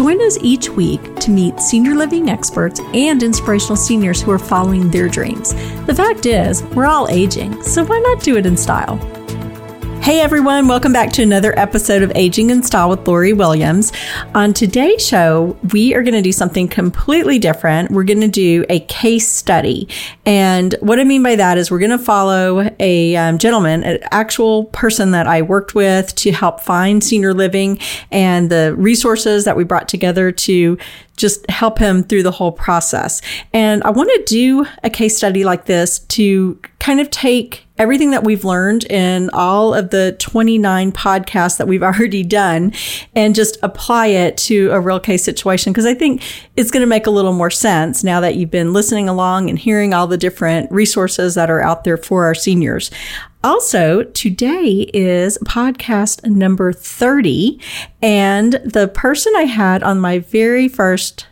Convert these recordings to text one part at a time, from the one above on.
Join us each week to meet senior living experts and inspirational seniors who are following their dreams. The fact is, we're all aging, so why not do it in style? Hey everyone, welcome back to another episode of Aging in Style with Lori Williams. On today's show, we are going to do something completely different. We're going to do a case study. And what I mean by that is we're going to follow a um, gentleman, an actual person that I worked with to help find senior living and the resources that we brought together to just help him through the whole process. And I want to do a case study like this to kind of take everything that we've learned in all of the 29 podcasts that we've already done and just apply it to a real case situation. Cause I think it's going to make a little more sense now that you've been listening along and hearing all the different resources that are out there for our seniors. Also, today is podcast number 30. And the person I had on my very first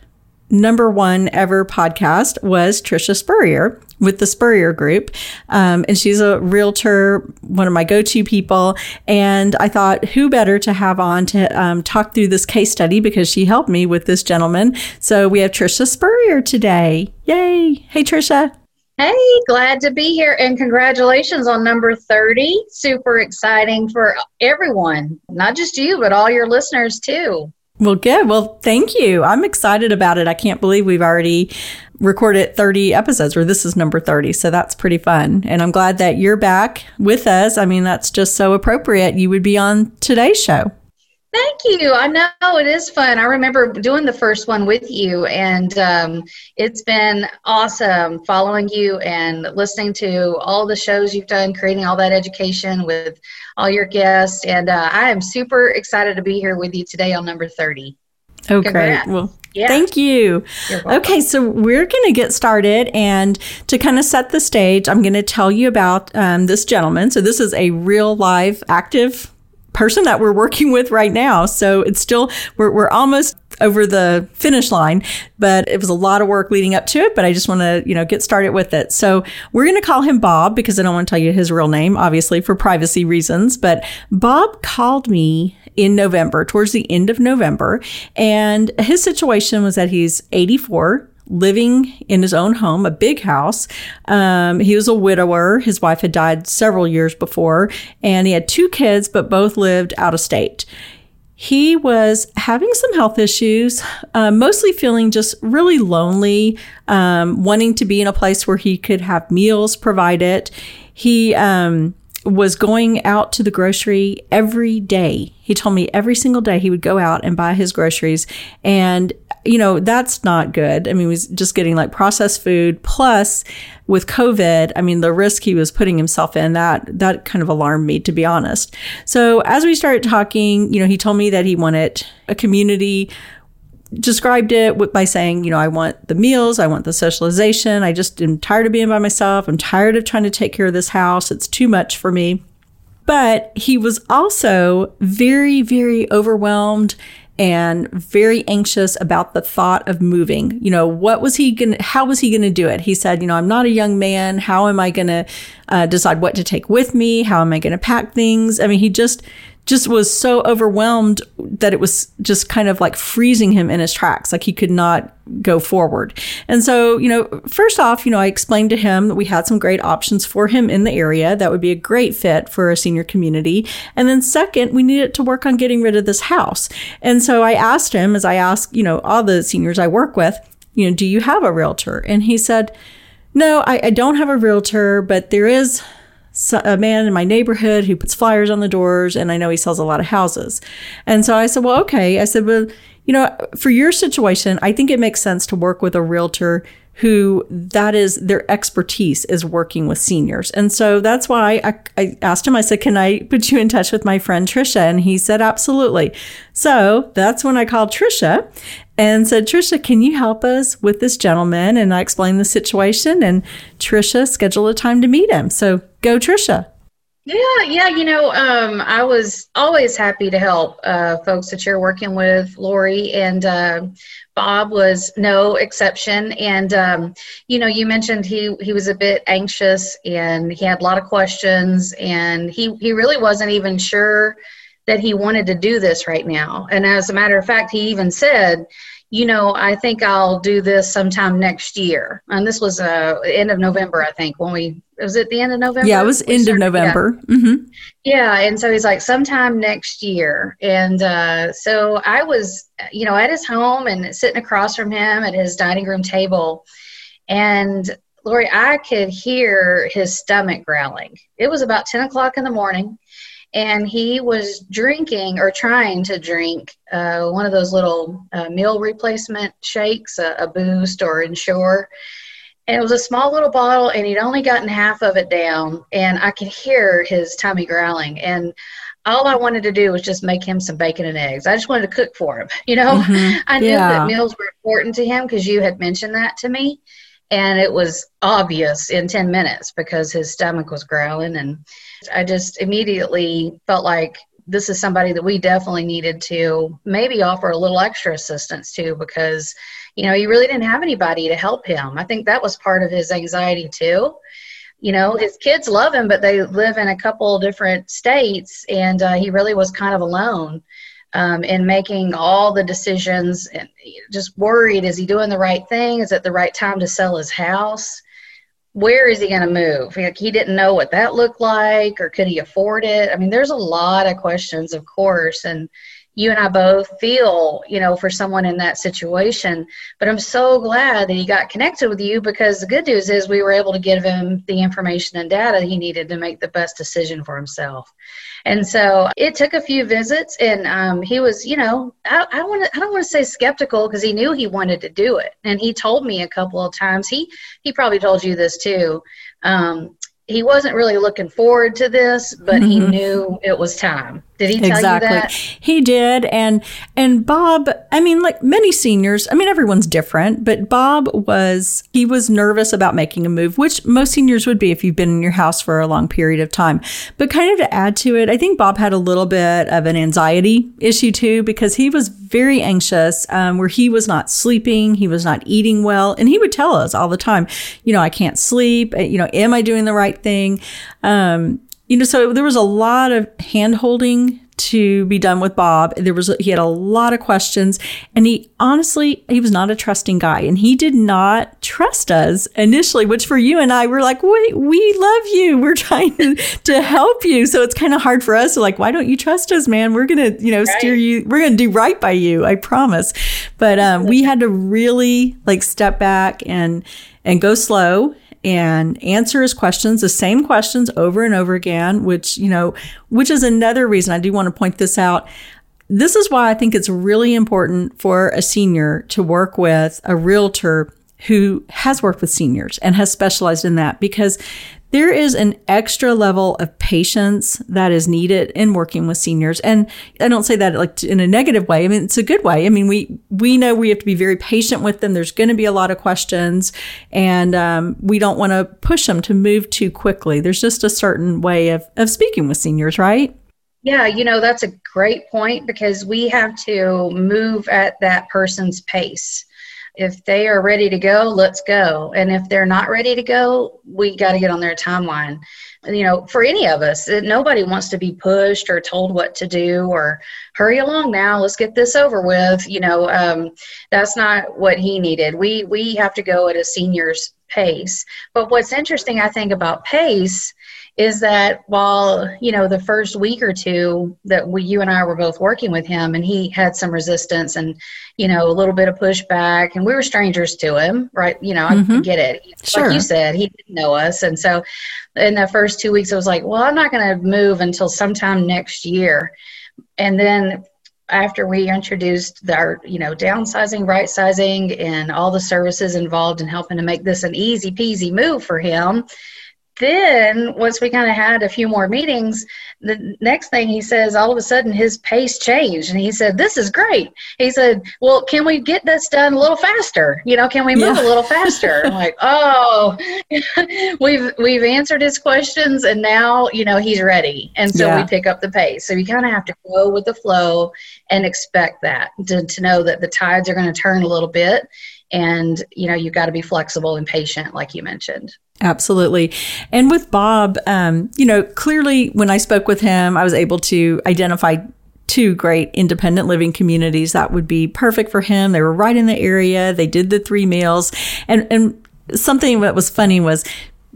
number one ever podcast was Trisha Spurrier with the Spurrier Group. Um, and she's a realtor, one of my go to people. And I thought, who better to have on to um, talk through this case study because she helped me with this gentleman. So we have Trisha Spurrier today. Yay. Hey, Trisha. Hey, glad to be here and congratulations on number 30. Super exciting for everyone, not just you, but all your listeners too. Well, good. Well, thank you. I'm excited about it. I can't believe we've already recorded 30 episodes, or this is number 30. So that's pretty fun. And I'm glad that you're back with us. I mean, that's just so appropriate. You would be on today's show. Thank you. I know it is fun. I remember doing the first one with you, and um, it's been awesome following you and listening to all the shows you've done, creating all that education with all your guests. And uh, I am super excited to be here with you today on number 30. Oh, Congrats. great. Well, yeah. Thank you. Okay, so we're going to get started. And to kind of set the stage, I'm going to tell you about um, this gentleman. So, this is a real live active person that we're working with right now. So it's still, we're, we're almost over the finish line, but it was a lot of work leading up to it. But I just want to, you know, get started with it. So we're going to call him Bob because I don't want to tell you his real name, obviously for privacy reasons. But Bob called me in November, towards the end of November. And his situation was that he's 84 living in his own home, a big house. Um, he was a widower. His wife had died several years before, and he had two kids, but both lived out of state. He was having some health issues, uh, mostly feeling just really lonely, um, wanting to be in a place where he could have meals provided. He um, was going out to the grocery every day. He told me every single day he would go out and buy his groceries. And, you know, that's not good. I mean, he was just getting like processed food. Plus, with COVID, I mean, the risk he was putting himself in, that, that kind of alarmed me, to be honest. So as we started talking, you know, he told me that he wanted a community described it by saying, you know, I want the meals, I want the socialization. I just am tired of being by myself. I'm tired of trying to take care of this house. It's too much for me. But he was also very, very overwhelmed and very anxious about the thought of moving. You know, what was he going to, how was he going to do it? He said, you know, I'm not a young man. How am I going to uh, decide what to take with me? How am I going to pack things? I mean, he just, just was so overwhelmed that it was just kind of like freezing him in his tracks. Like he could not go forward. And so, you know, first off, you know, I explained to him that we had some great options for him in the area that would be a great fit for a senior community. And then second, we needed to work on getting rid of this house. And so I asked him, as I ask, you know, all the seniors I work with, you know, do you have a realtor? And he said, no, I, I don't have a realtor, but there is a man in my neighborhood who puts flyers on the doors and I know he sells a lot of houses. And so I said, well, okay. I said, well, you know, for your situation, I think it makes sense to work with a realtor who that is their expertise is working with seniors. And so that's why I, I, asked him, I said, Can I put you in touch with my friend Trisha? And he said, Absolutely. So that's when I called Trisha and said, Trisha, can you help us with this gentleman? And I explained the situation, and Trisha scheduled a time to meet him. So go, Trisha. Yeah, yeah. You know, um, I was always happy to help uh, folks that you're working with, Lori, and uh, Bob was no exception. And um, you know, you mentioned he he was a bit anxious and he had a lot of questions, and he he really wasn't even sure that he wanted to do this right now. And as a matter of fact, he even said, you know, I think I'll do this sometime next year. And this was uh end of November, I think, when we was it the end of November? Yeah, it was end started, of November. Yeah. Mm-hmm. yeah, and so he's like sometime next year. And uh, so I was, you know, at his home and sitting across from him at his dining room table, and Lori, I could hear his stomach growling. It was about ten o'clock in the morning and he was drinking or trying to drink uh, one of those little uh, meal replacement shakes, a, a, Boost or Ensure. And it was a small little bottle, and he'd only gotten half of it down, and I could hear his tummy growling. And all I wanted to do was just make him some bacon and eggs. I just wanted to cook for him. You know, mm-hmm. I knew yeah. that meals were important to him because you had mentioned that to me. And it was obvious in 10 minutes because his stomach was growling and I just immediately felt like this is somebody that we definitely needed to maybe offer a little extra assistance to because you know he really didn't have anybody to help him. I think that was part of his anxiety too. You know his kids love him but they live in a couple different states and uh, he really was kind of alone um, in making all the decisions and just worried is he doing the right thing? Is it the right time to sell his house where is he going to move? Like he didn't know what that looked like, or could he afford it? I mean, there's a lot of questions, of course, and you and I both feel, you know, for someone in that situation. But I'm so glad that he got connected with you because the good news is we were able to give him the information and data he needed to make the best decision for himself. And so it took a few visits, and um, he was, you know, I, I want to, I don't want to say skeptical because he knew he wanted to do it, and he told me a couple of times. He he probably told you this too. Um, he wasn't really looking forward to this, but mm-hmm. he knew it was time. Did he tell exactly. you that? He did, and and Bob. I mean, like many seniors. I mean, everyone's different, but Bob was he was nervous about making a move, which most seniors would be if you've been in your house for a long period of time. But kind of to add to it, I think Bob had a little bit of an anxiety issue too because he was very anxious, um, where he was not sleeping, he was not eating well, and he would tell us all the time, you know, I can't sleep. You know, am I doing the right thing? Um, you know, so there was a lot of hand holding to be done with Bob. There was he had a lot of questions, and he honestly he was not a trusting guy, and he did not trust us initially. Which for you and I, we're like, wait, we love you. We're trying to, to help you, so it's kind of hard for us. To like, why don't you trust us, man? We're gonna you know right. steer you. We're gonna do right by you. I promise. But um, we had to really like step back and and go slow and answer his questions, the same questions over and over again, which, you know, which is another reason I do want to point this out. This is why I think it's really important for a senior to work with a realtor who has worked with seniors and has specialized in that because there is an extra level of patience that is needed in working with seniors. And i don't say that like in a negative way. I mean it's a good way. I mean we we know we have to be very patient with them. There's going to be a lot of questions and um, we don't want to push them to move too quickly. There's just a certain way of, of speaking with seniors right? Yeah, you know, that's a great point because we have to move at that person's pace if they are ready to go, let's go. And if they're not ready to go, we got to get on their timeline. And, You know, for any of us, nobody wants to be pushed or told what to do or hurry along now. Let's get this over with. You know, um, that's not what he needed. We we have to go at a senior's pace. But what's interesting, I think, about pace is that while you know the first week or two that we you and I were both working with him and he had some resistance and you know a little bit of pushback and we were strangers to him right you know mm-hmm. I get it sure. like you said he didn't know us and so in the first two weeks I was like well I'm not going to move until sometime next year and then after we introduced our, you know, downsizing, right sizing, and all the services involved in helping to make this an easy peasy move for him, then once we kind of had a few more meetings the next thing he says all of a sudden his pace changed and he said this is great. He said well can we get this done a little faster? You know can we move yeah. a little faster? I'm like oh. We've we've answered his questions and now you know he's ready and so yeah. we pick up the pace. So you kind of have to go with the flow and expect that to, to know that the tides are going to turn a little bit and you know you've got to be flexible and patient like you mentioned Absolutely. And with Bob, um, you know, clearly when I spoke with him, I was able to identify two great independent living communities that would be perfect for him. They were right in the area. They did the three meals. And, and something that was funny was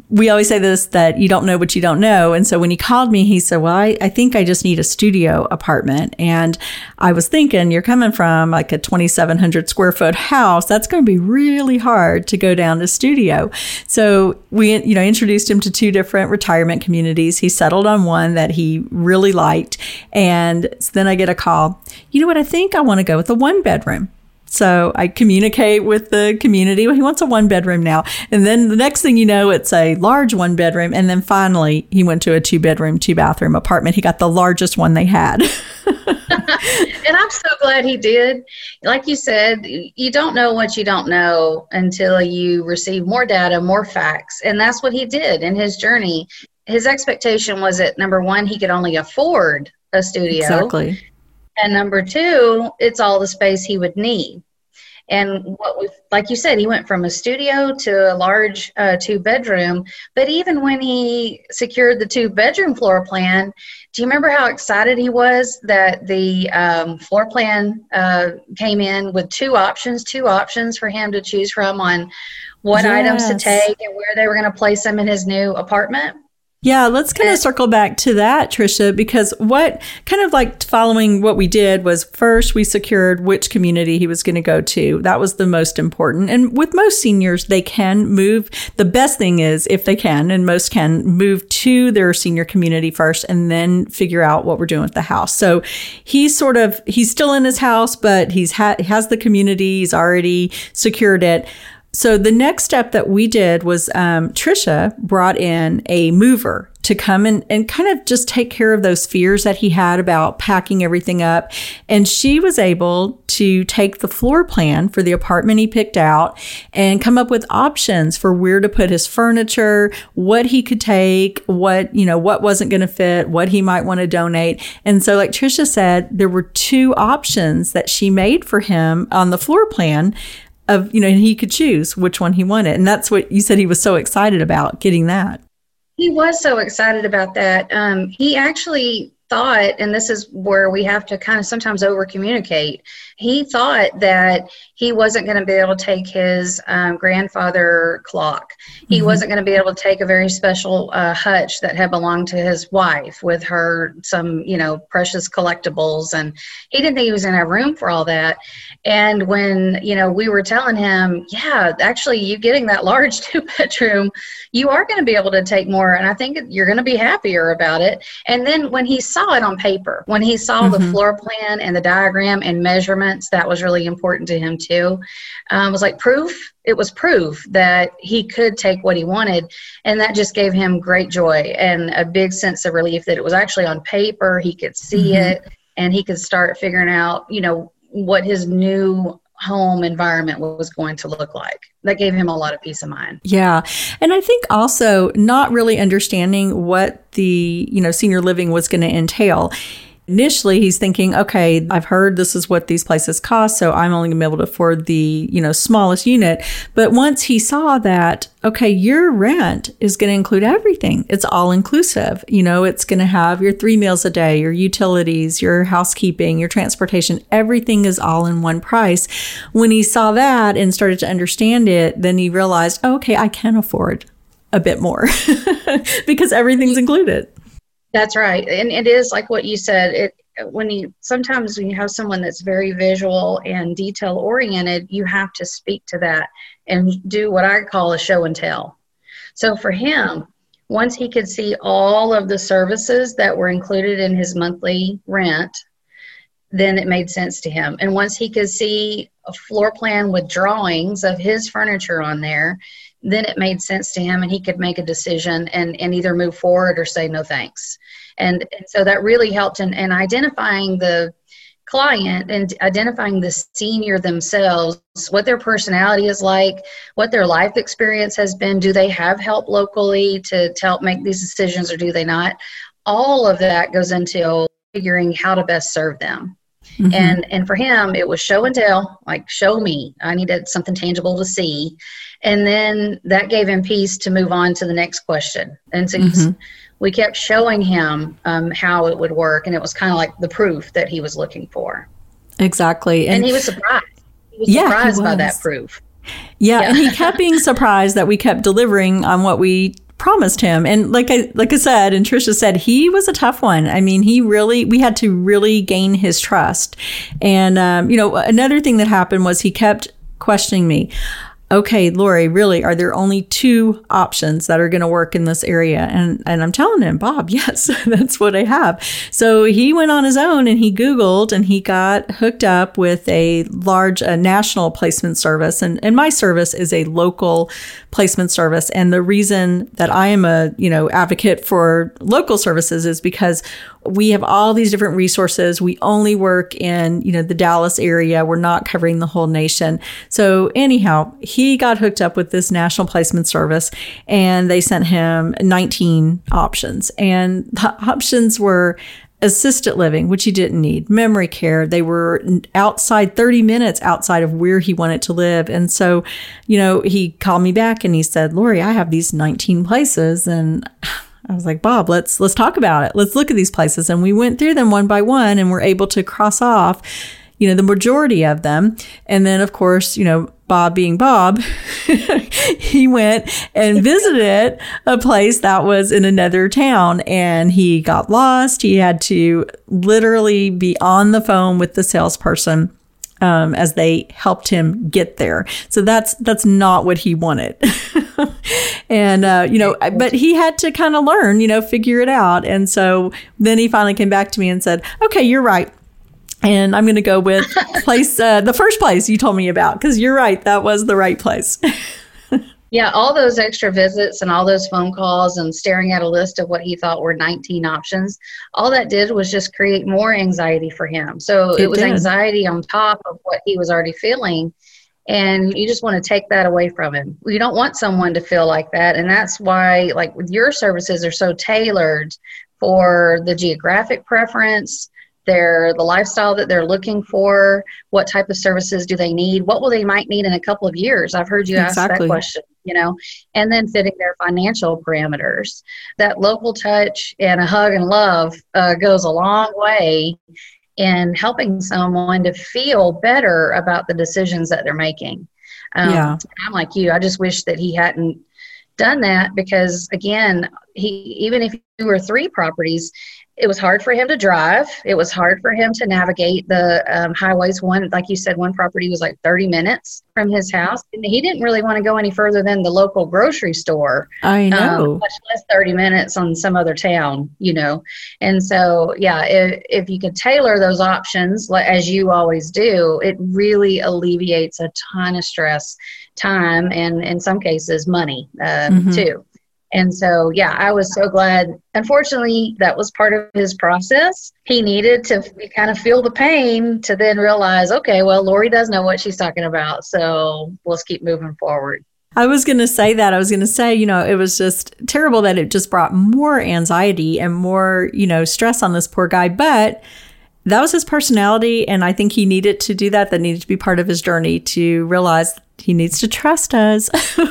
we always say this that you don't know what you don't know. And so when he called me, he said, Well, I, I think I just need a studio apartment. And I was thinking, you're coming from like a 2,700 square foot house. That's going to be really hard to go down to studio. So we, you know, introduced him to two different retirement communities. He settled on one that he really liked. And then I get a call, you know what? I think I want to go with a one bedroom. So I communicate with the community. He wants a one bedroom now. And then the next thing you know, it's a large one bedroom. And then finally, he went to a two bedroom, two bathroom apartment. He got the largest one they had. and I'm so glad he did. Like you said, you don't know what you don't know until you receive more data, more facts. And that's what he did in his journey. His expectation was that number one, he could only afford a studio. Exactly. And number two, it's all the space he would need. And what we, like you said, he went from a studio to a large uh, two bedroom. But even when he secured the two bedroom floor plan, do you remember how excited he was that the um, floor plan uh, came in with two options, two options for him to choose from on what yes. items to take and where they were going to place them in his new apartment? Yeah, let's kind of circle back to that, Trisha, because what kind of like following what we did was first we secured which community he was going to go to. That was the most important. And with most seniors, they can move. The best thing is if they can, and most can move to their senior community first and then figure out what we're doing with the house. So he's sort of, he's still in his house, but he's ha- has the community. He's already secured it. So the next step that we did was um, Trisha brought in a mover to come and, and kind of just take care of those fears that he had about packing everything up. And she was able to take the floor plan for the apartment he picked out and come up with options for where to put his furniture, what he could take, what, you know, what wasn't going to fit, what he might want to donate. And so, like Trisha said, there were two options that she made for him on the floor plan of you know and he could choose which one he wanted. And that's what you said he was so excited about getting that. He was so excited about that. Um, he actually thought and this is where we have to kind of sometimes over communicate he thought that he wasn't going to be able to take his um, grandfather clock. He mm-hmm. wasn't going to be able to take a very special uh, hutch that had belonged to his wife with her some you know precious collectibles and he didn't think he was going to have room for all that. And when you know we were telling him yeah actually you getting that large two bedroom you are going to be able to take more and i think you're going to be happier about it. And then when he saw it on paper when he saw mm-hmm. the floor plan and the diagram and measurements that was really important to him too um, was like proof it was proof that he could take what he wanted and that just gave him great joy and a big sense of relief that it was actually on paper he could see mm-hmm. it and he could start figuring out you know what his new home environment was going to look like. That gave him a lot of peace of mind. Yeah. And I think also not really understanding what the, you know, senior living was going to entail initially he's thinking, okay, I've heard this is what these places cost, so I'm only gonna be able to afford the, you know, smallest unit. But once he saw that, okay, your rent is gonna include everything. It's all inclusive. You know, it's gonna have your three meals a day, your utilities, your housekeeping, your transportation, everything is all in one price. When he saw that and started to understand it, then he realized, oh, okay, I can afford a bit more because everything's included. That's right. And it is like what you said. It when you sometimes when you have someone that's very visual and detail oriented, you have to speak to that and do what I call a show and tell. So for him, once he could see all of the services that were included in his monthly rent, then it made sense to him. And once he could see a floor plan with drawings of his furniture on there, then it made sense to him and he could make a decision and, and either move forward or say no thanks. And, and so that really helped in, in identifying the client and identifying the senior themselves, what their personality is like, what their life experience has been. Do they have help locally to, to help make these decisions or do they not? All of that goes into figuring how to best serve them. Mm-hmm. And and for him, it was show and tell, like show me. I needed something tangible to see, and then that gave him peace to move on to the next question. And so mm-hmm. we kept showing him um, how it would work, and it was kind of like the proof that he was looking for. Exactly, and, and he was surprised. He was yeah, surprised by that proof. Yeah, yeah, and he kept being surprised that we kept delivering on what we promised him. And like I like I said, and Trisha said, he was a tough one. I mean, he really we had to really gain his trust. And um, you know, another thing that happened was he kept questioning me okay, Lori, really, are there only two options that are going to work in this area? And, and I'm telling him, Bob, yes, that's what I have. So he went on his own and he Googled and he got hooked up with a large a national placement service. And, and my service is a local placement service. And the reason that I am a, you know, advocate for local services is because we have all these different resources. We only work in, you know, the Dallas area. We're not covering the whole nation. So anyhow, he got hooked up with this national placement service and they sent him 19 options. And the options were assisted living, which he didn't need, memory care. They were outside 30 minutes outside of where he wanted to live. And so, you know, he called me back and he said, Lori, I have these 19 places and I was like, Bob, let's let's talk about it. Let's look at these places. And we went through them one by one and we're able to cross off, you know, the majority of them. And then of course, you know, Bob being Bob, he went and visited a place that was in another town and he got lost. He had to literally be on the phone with the salesperson um, as they helped him get there. So that's that's not what he wanted. and uh, you know, but he had to kind of learn, you know, figure it out. And so then he finally came back to me and said, "Okay, you're right." And I'm going to go with place uh, the first place you told me about because you're right, that was the right place. Yeah, all those extra visits and all those phone calls and staring at a list of what he thought were 19 options, all that did was just create more anxiety for him. So it, it was did. anxiety on top of what he was already feeling. And you just want to take that away from him. You don't want someone to feel like that. And that's why, like, your services are so tailored for the geographic preference, their the lifestyle that they're looking for what type of services do they need what will they might need in a couple of years i've heard you exactly. ask that question you know and then fitting their financial parameters that local touch and a hug and love uh, goes a long way in helping someone to feel better about the decisions that they're making um, yeah. i'm like you i just wish that he hadn't done that because again he even if you were three properties it was hard for him to drive. It was hard for him to navigate the um, highways. One, like you said, one property was like 30 minutes from his house. And he didn't really want to go any further than the local grocery store. I um, know. Um, much less 30 minutes on some other town, you know. And so, yeah, if, if you could tailor those options, as you always do, it really alleviates a ton of stress, time, and in some cases, money uh, mm-hmm. too. And so, yeah, I was so glad. Unfortunately, that was part of his process. He needed to kind of feel the pain to then realize, okay, well, Lori does know what she's talking about. So let's keep moving forward. I was going to say that. I was going to say, you know, it was just terrible that it just brought more anxiety and more, you know, stress on this poor guy. But that was his personality. And I think he needed to do that. That needed to be part of his journey to realize he needs to trust us.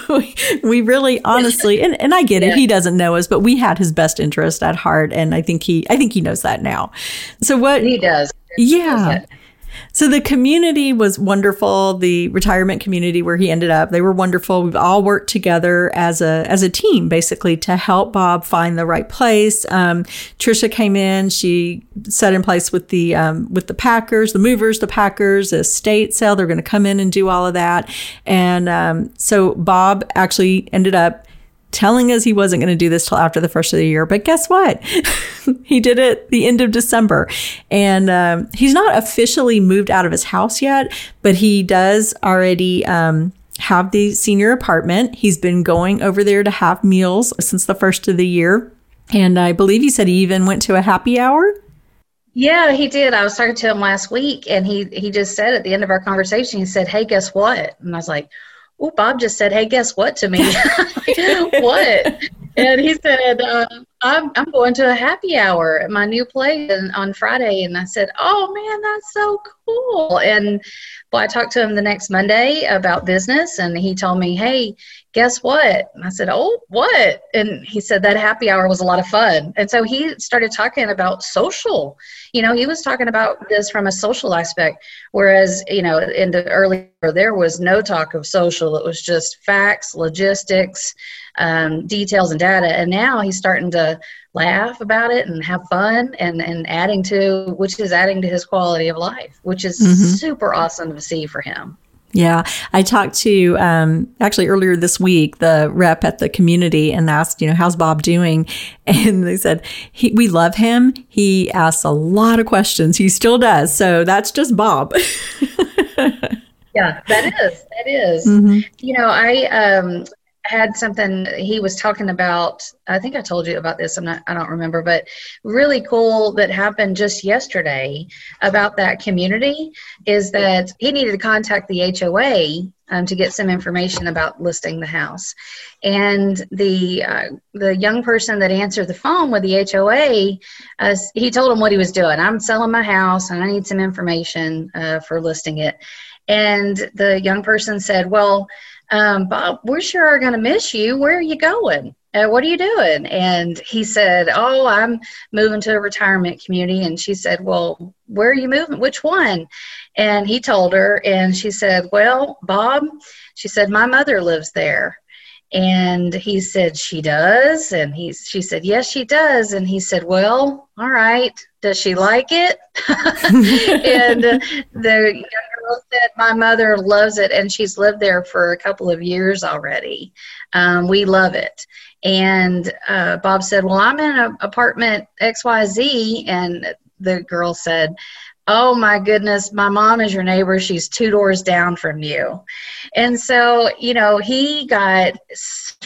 we really honestly, and, and I get it. He doesn't know us, but we had his best interest at heart. And I think he, I think he knows that now. So what he does. Yeah. So the community was wonderful. The retirement community where he ended up, they were wonderful. We've all worked together as a as a team, basically, to help Bob find the right place. Um, Trisha came in. She set in place with the um, with the packers, the movers, the packers, the estate sale. They're going to come in and do all of that. And um, so Bob actually ended up telling us he wasn't going to do this till after the first of the year. But guess what? he did it the end of December. And um, he's not officially moved out of his house yet, but he does already. Um, have the senior apartment. He's been going over there to have meals since the first of the year. And I believe he said he even went to a happy hour. Yeah, he did. I was talking to him last week and he he just said at the end of our conversation, he said, Hey, guess what? And I was like, Oh, Bob just said, Hey, guess what to me? what? And he said, uh, I'm, I'm going to a happy hour at my new place on Friday. And I said, Oh man, that's so cool. And well, I talked to him the next Monday about business and he told me, Hey, guess what? And I said, Oh, what? And he said that happy hour was a lot of fun. And so he started talking about social. You know, he was talking about this from a social aspect, whereas, you know, in the early there was no talk of social. It was just facts, logistics, um, details, and data. And now he's starting to laugh about it and have fun and, and adding to, which is adding to his quality of life, which is mm-hmm. super awesome to see for him. Yeah, I talked to um, actually earlier this week the rep at the community and asked, you know, how's Bob doing? And they said he, we love him. He asks a lot of questions. He still does. So that's just Bob. yeah, that is that is. Mm-hmm. You know, I um, had something he was talking about. I think i told you about this. I'm not i don't remember but really cool that happened just yesterday about that community is that he needed to contact the hoa um, to get some information about listing the house. And the uh, the young person that answered the phone with the hoa uh, he told him what he was doing. I'm selling my house and i need some information uh, for listing it. And the young person said well um, Bob, we sure are going to miss you. Where are you going? Uh, what are you doing? And he said, Oh, I'm moving to a retirement community. And she said, Well, where are you moving? Which one? And he told her, and she said, Well, Bob, she said, My mother lives there. And he said, She does. And he, she said, Yes, she does. And he said, Well, all right. Does she like it? and the young girl said, My mother loves it, and she's lived there for a couple of years already. Um, we love it. And uh, Bob said, Well, I'm in an apartment XYZ. And the girl said, Oh my goodness, my mom is your neighbor. She's two doors down from you. And so, you know, he got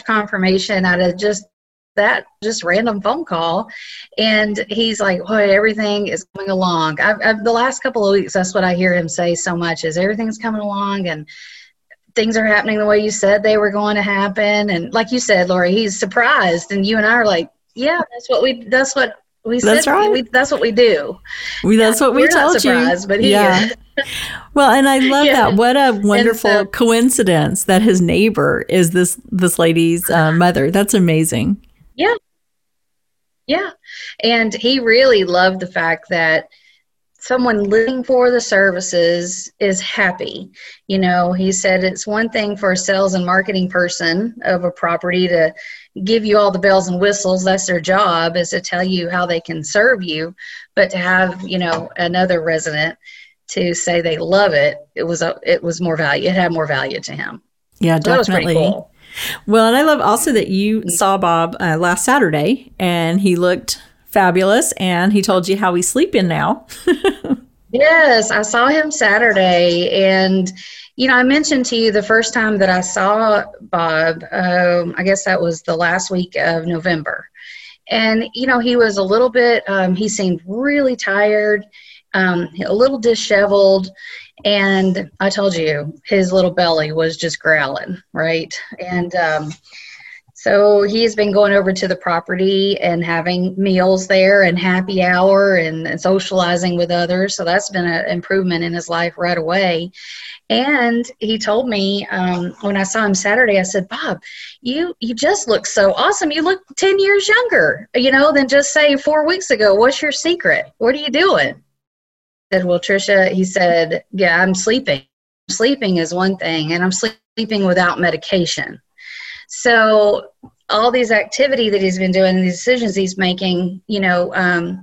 confirmation out of just that just random phone call and he's like "Boy, everything is coming along I've, I've, the last couple of weeks that's what i hear him say so much is everything's coming along and things are happening the way you said they were going to happen and like you said lori he's surprised and you and i are like yeah that's what we that's what we said that's right. We, that's what we do. We, that's what we told you. But he yeah. well, and I love yeah. that. What a wonderful so, coincidence that his neighbor is this this lady's uh, mother. That's amazing. Yeah. Yeah. And he really loved the fact that someone living for the services is happy. You know, he said it's one thing for a sales and marketing person of a property to give you all the bells and whistles. That's their job is to tell you how they can serve you. But to have, you know, another resident to say they love it, it was a, it was more value. It had more value to him. Yeah, so definitely. Cool. Well, and I love also that you saw Bob uh, last Saturday and he looked fabulous and he told you how he's sleeping now. yes, I saw him Saturday and you know, I mentioned to you the first time that I saw Bob, um, I guess that was the last week of November. And, you know, he was a little bit, um, he seemed really tired, um, a little disheveled. And I told you, his little belly was just growling, right? And um, so he's been going over to the property and having meals there and happy hour and, and socializing with others. So that's been an improvement in his life right away. And he told me um, when I saw him Saturday, I said, Bob, you you just look so awesome. You look 10 years younger, you know, than just say four weeks ago. What's your secret? What are you doing? Said, Well, Trisha, he said, Yeah, I'm sleeping. Sleeping is one thing, and I'm sleeping without medication. So all these activity that he's been doing, these decisions he's making, you know, um,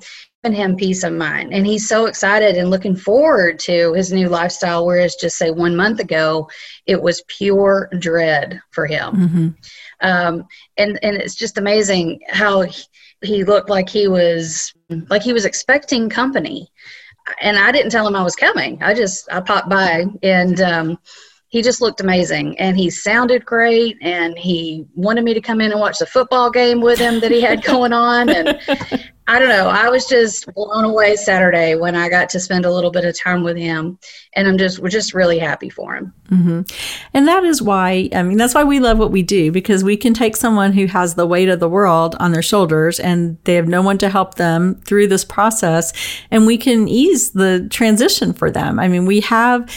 him peace of mind and he's so excited and looking forward to his new lifestyle whereas just say one month ago it was pure dread for him mm-hmm. um, and and it's just amazing how he, he looked like he was like he was expecting company and i didn't tell him i was coming. I just i popped by and um, he just looked amazing and he sounded great and he wanted me to come in and watch the football game with him that he had going on and I don't know I was just blown away Saturday when I got to spend a little bit of time with him and I'm just we're just really happy for him. Mm-hmm. And that is why I mean that's why we love what we do because we can take someone who has the weight of the world on their shoulders and they have no one to help them through this process and we can ease the transition for them. I mean we have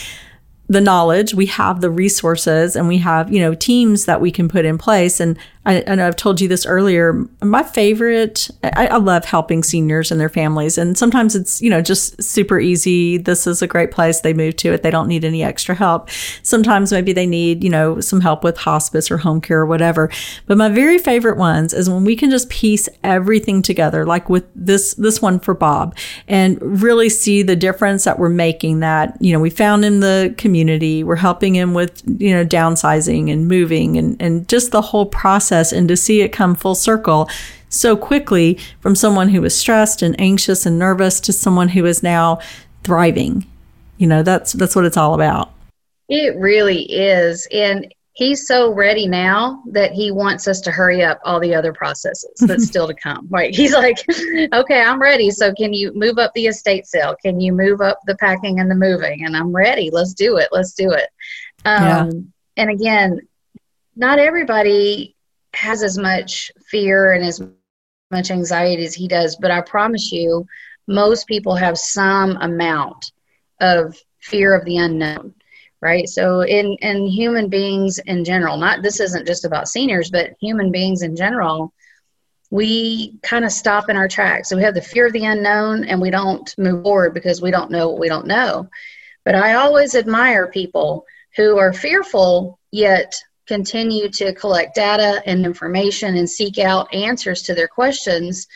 the knowledge, we have the resources, and we have, you know, teams that we can put in place. And I, I know I've told you this earlier. My favorite, I, I, love helping seniors and their families. And sometimes it's, you know, just super easy. This is a great place. They move to it. They don't need any extra help. Sometimes maybe they need, you know, some help with hospice or home care or whatever. But my very favorite ones is when we can just piece everything together, like with this, this one for Bob and really see the difference that we're making that, you know, we found in the community. We're helping him with, you know, downsizing and moving and, and just the whole process process and to see it come full circle so quickly from someone who was stressed and anxious and nervous to someone who is now thriving. You know, that's that's what it's all about. It really is. And he's so ready now that he wants us to hurry up all the other processes that's still to come. Right. He's like, okay, I'm ready. So can you move up the estate sale? Can you move up the packing and the moving? And I'm ready. Let's do it. Let's do it. Um, yeah. And again, not everybody has as much fear and as much anxiety as he does, but I promise you, most people have some amount of fear of the unknown right? So in in human beings in general not this isn't just about seniors but human beings in general we kind of stop in our tracks. So we have the fear of the unknown and we don't move forward because we don't know what we don't know. But i always admire people who are fearful yet continue to collect data and information and seek out answers to their questions.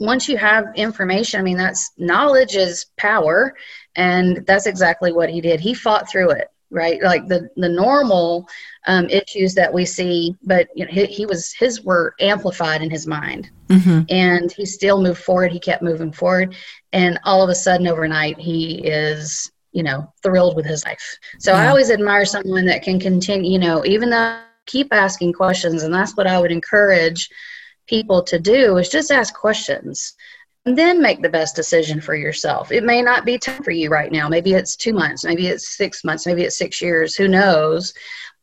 Once you have information i mean that's knowledge is power and that's exactly what he did. He fought through it right? Like the the normal um, issues that we see but you know, he, he, was his were amplified in his mind. Mm-hmm. and he still moved forward. He kept moving forward. And all of a sudden overnight he is you know, thrilled with his life. So yeah. I always admire someone that can continue, you know, even though keep asking questions. And that's what I would encourage people to do is just ask questions and then make the best decision for yourself. It may not be time for you right now. Maybe it's two months, maybe it's six months, maybe it's six years, who knows?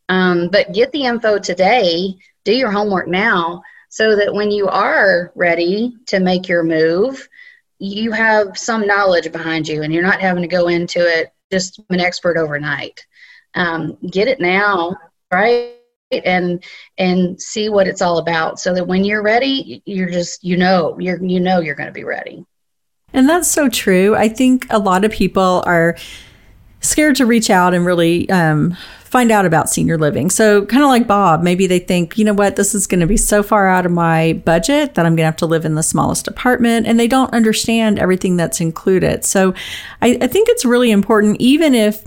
Um, but get the info today, do your homework now so that when you are ready to make your move, you have some knowledge behind you and you're not having to go into it just an expert overnight. Um, get it now, right? And and see what it's all about, so that when you're ready, you're just you know you're you know you're going to be ready. And that's so true. I think a lot of people are scared to reach out and really um, find out about senior living. So, kind of like Bob, maybe they think, you know what, this is going to be so far out of my budget that I'm going to have to live in the smallest apartment, and they don't understand everything that's included. So, I, I think it's really important, even if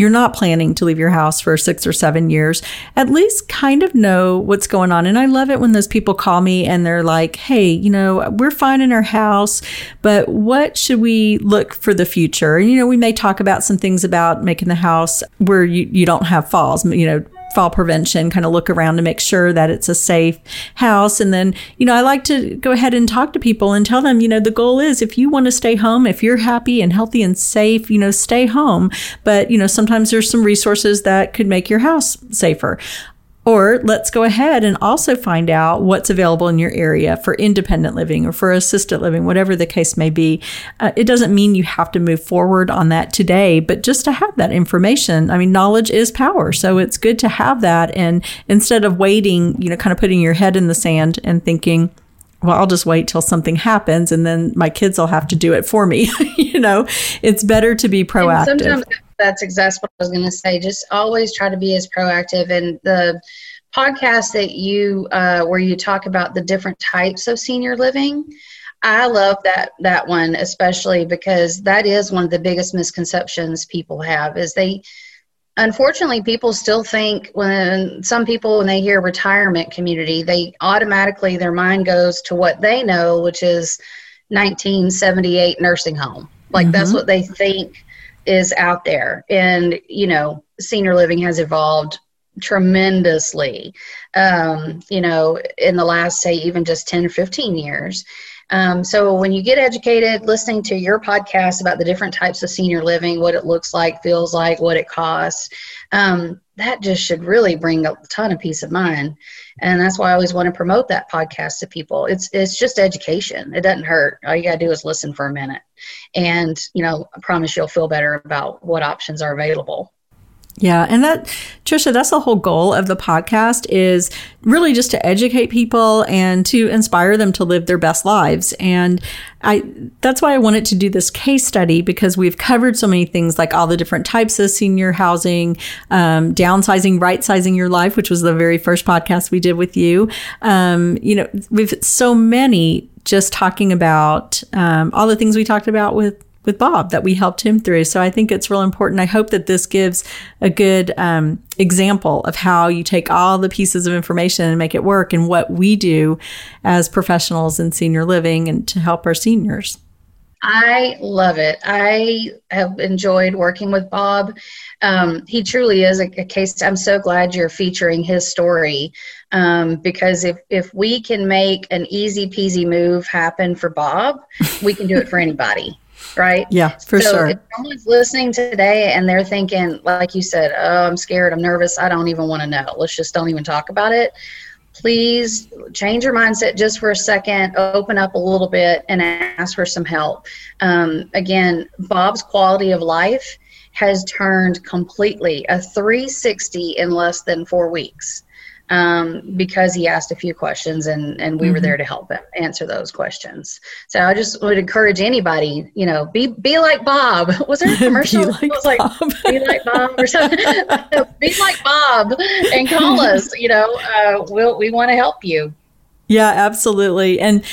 you're not planning to leave your house for six or seven years, at least kind of know what's going on. And I love it when those people call me and they're like, hey, you know, we're fine in our house, but what should we look for the future? And, you know, we may talk about some things about making the house where you, you don't have falls, you know, fall prevention, kind of look around to make sure that it's a safe house. And then, you know, I like to go ahead and talk to people and tell them, you know, the goal is if you want to stay home, if you're happy and healthy and safe, you know, stay home. But, you know, sometimes there's some resources that could make your house safer. Or let's go ahead and also find out what's available in your area for independent living or for assisted living, whatever the case may be. Uh, it doesn't mean you have to move forward on that today, but just to have that information. I mean, knowledge is power. So it's good to have that. And instead of waiting, you know, kind of putting your head in the sand and thinking, well, I'll just wait till something happens and then my kids will have to do it for me. you know, it's better to be proactive. That's exactly what I was going to say. Just always try to be as proactive. And the podcast that you, uh, where you talk about the different types of senior living, I love that that one especially because that is one of the biggest misconceptions people have is they unfortunately people still think when some people when they hear retirement community they automatically their mind goes to what they know which is 1978 nursing home like mm-hmm. that's what they think is out there. And you know senior living has evolved tremendously um, you know in the last say even just 10 or 15 years. Um, so when you get educated, listening to your podcast about the different types of senior living, what it looks like, feels like, what it costs, um, that just should really bring a ton of peace of mind. And that's why I always want to promote that podcast to people. It's it's just education. It doesn't hurt. All you gotta do is listen for a minute, and you know, I promise you'll feel better about what options are available. Yeah, and that Trisha, that's the whole goal of the podcast is really just to educate people and to inspire them to live their best lives. And I that's why I wanted to do this case study because we've covered so many things like all the different types of senior housing, um, downsizing, right sizing your life, which was the very first podcast we did with you. Um, you know, we've so many just talking about um, all the things we talked about with with Bob that we helped him through. So I think it's real important. I hope that this gives a good um, example of how you take all the pieces of information and make it work and what we do as professionals in senior living and to help our seniors. I love it. I have enjoyed working with Bob. Um, he truly is a, a, case. I'm so glad you're featuring his story um, because if if we can make an easy peasy move happen for Bob, we can do it for anybody right? Yeah, for so sure. If someone's listening today and they're thinking, like you said, oh, I'm scared, I'm nervous, I don't even want to know. Let's just don't even talk about it. Please change your mindset just for a second, open up a little bit, and ask for some help. Um, again, Bob's quality of life has turned completely a 360 in less than four weeks um, because he asked a few questions and, and we mm-hmm. were there to help him answer those questions. So I just would encourage anybody, you know, be be like Bob. Was there a commercial? be like, was like be like Bob or something. be like Bob and call us. You know, uh, we'll, we want to help you. Yeah, absolutely. And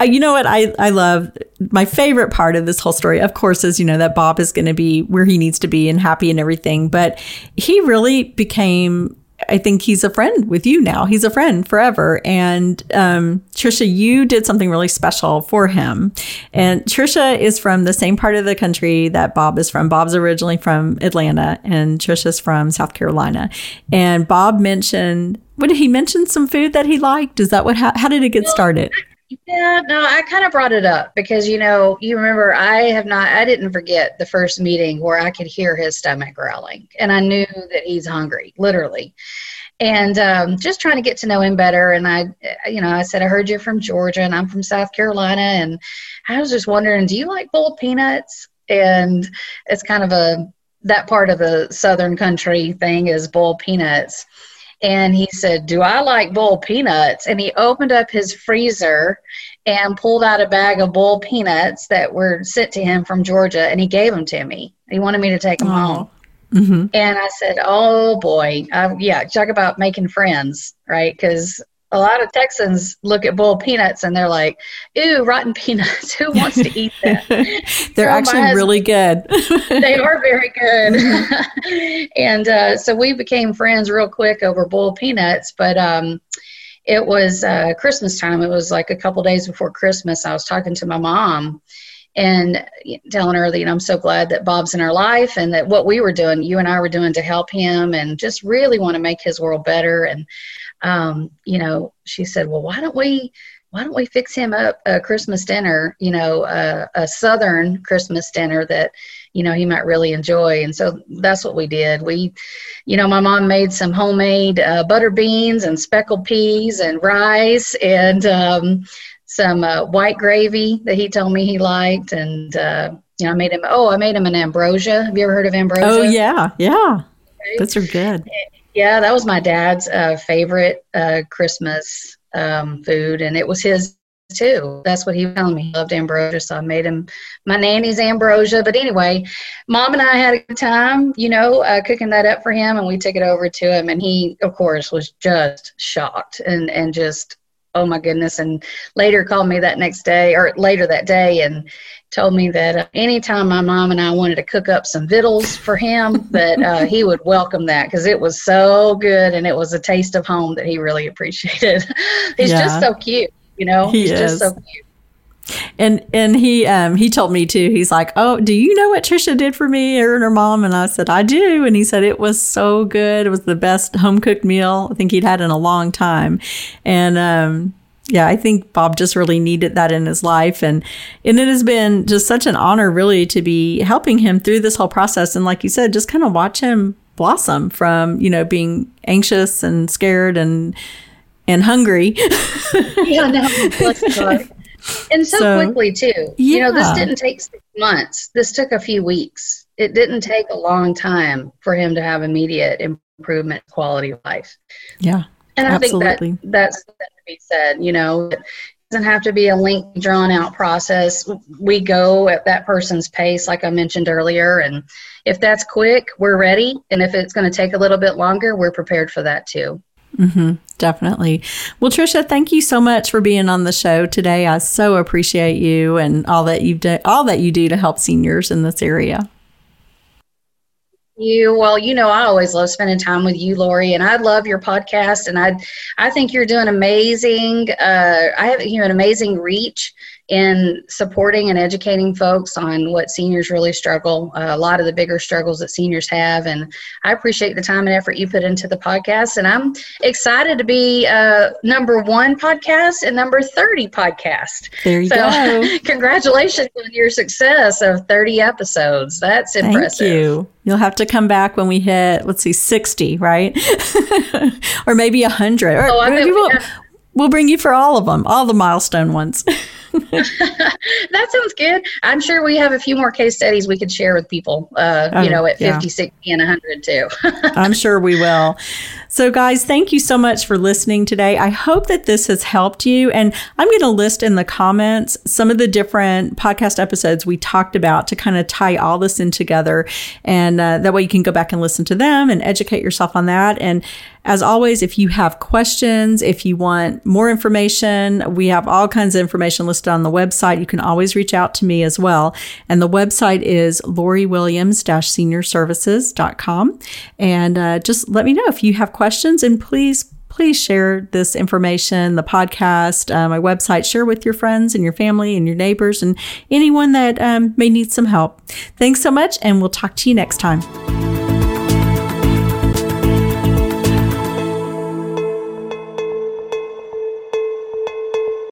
uh, you know what I, I love my favorite part of this whole story of course is you know that bob is going to be where he needs to be and happy and everything but he really became I think he's a friend with you now. He's a friend forever. And um, Trisha, you did something really special for him. And Trisha is from the same part of the country that Bob is from. Bob's originally from Atlanta, and Trisha's from South Carolina. And Bob mentioned, what did he mention? Some food that he liked? Is that what? How, how did it get started? Yeah, no, I kind of brought it up because you know, you remember I have not I didn't forget the first meeting where I could hear his stomach growling and I knew that he's hungry, literally. And um, just trying to get to know him better. And I, you know, I said, I heard you're from Georgia and I'm from South Carolina. And I was just wondering, do you like boiled peanuts? And it's kind of a, that part of the Southern country thing is boiled peanuts and he said, Do I like boiled peanuts? And he opened up his freezer and pulled out a bag of boiled peanuts that were sent to him from Georgia and he gave them to me. He wanted me to take them oh. home. Mm-hmm. And I said, Oh boy, uh, yeah, talk about making friends, right? Because a lot of Texans look at boiled peanuts and they're like, "Ooh, rotten peanuts! Who wants to eat that?" they're so actually husband, really good. they are very good, and uh, so we became friends real quick over boiled peanuts. But um, it was uh, Christmas time. It was like a couple days before Christmas. I was talking to my mom and telling her that you know I'm so glad that Bob's in our life and that what we were doing, you and I were doing to help him, and just really want to make his world better. And um, you know, she said, well, why don't we, why don't we fix him up a Christmas dinner, you know, uh, a Southern Christmas dinner that, you know, he might really enjoy. And so that's what we did. We, you know, my mom made some homemade uh, butter beans and speckled peas and rice and um, some uh, white gravy that he told me he liked. And, uh, you know, I made him, oh, I made him an ambrosia. Have you ever heard of ambrosia? Oh, yeah. Yeah. Okay. Those are good. Yeah, that was my dad's uh, favorite uh, Christmas um, food, and it was his too. That's what he told me. He loved ambrosia, so I made him my nanny's ambrosia. But anyway, mom and I had a good time, you know, uh, cooking that up for him, and we took it over to him, and he, of course, was just shocked and and just oh my goodness. And later called me that next day or later that day and told me that uh, anytime my mom and I wanted to cook up some victuals for him, that uh, he would welcome that because it was so good and it was a taste of home that he really appreciated. He's yeah. just so cute, you know. He He's is. just so cute. And and he um he told me too. He's like, "Oh, do you know what Trisha did for me or her mom?" And I said, "I do." And he said it was so good. It was the best home cooked meal I think he'd had in a long time. And um yeah, I think Bob just really needed that in his life. And, and it has been just such an honor, really, to be helping him through this whole process. And like you said, just kind of watch him blossom from, you know, being anxious and scared and, and hungry. yeah, no, and so, so, quickly too. Yeah. You know, this didn't take six months. This took a few weeks. It didn't take a long time for him to have immediate improvement quality of life. Yeah. And I absolutely. think that that's something to be said. You know, it doesn't have to be a lengthy, drawn out process. We go at that person's pace, like I mentioned earlier. And if that's quick, we're ready. And if it's going to take a little bit longer, we're prepared for that too. Mm-hmm, definitely. Well, Trisha, thank you so much for being on the show today. I so appreciate you and all that you do, all that you do to help seniors in this area you. Well you know i always love spending time with you lori and i love your podcast and i i think you're doing amazing uh, i have you know an amazing reach in supporting and educating folks on what seniors really struggle, uh, a lot of the bigger struggles that seniors have. And I appreciate the time and effort you put into the podcast. And I'm excited to be uh, number one podcast and number 30 podcast. There you so, go. congratulations on your success of 30 episodes. That's impressive. Thank you. You'll have to come back when we hit, let's see, 60, right? or maybe 100. Or oh, maybe we'll, we'll bring you for all of them, all the milestone ones. that sounds good. I'm sure we have a few more case studies we could share with people, uh, you oh, know, at yeah. 50, 60, and 100 too. I'm sure we will. So, guys, thank you so much for listening today. I hope that this has helped you. And I'm going to list in the comments some of the different podcast episodes we talked about to kind of tie all this in together. And uh, that way you can go back and listen to them and educate yourself on that. And as always, if you have questions, if you want more information, we have all kinds of information listed on the website. You can always reach out to me as well. And the website is loriwilliams-seniorservices.com. And uh, just let me know if you have questions and please please share this information, the podcast, uh, my website, share with your friends and your family and your neighbors and anyone that um, may need some help. Thanks so much, and we'll talk to you next time.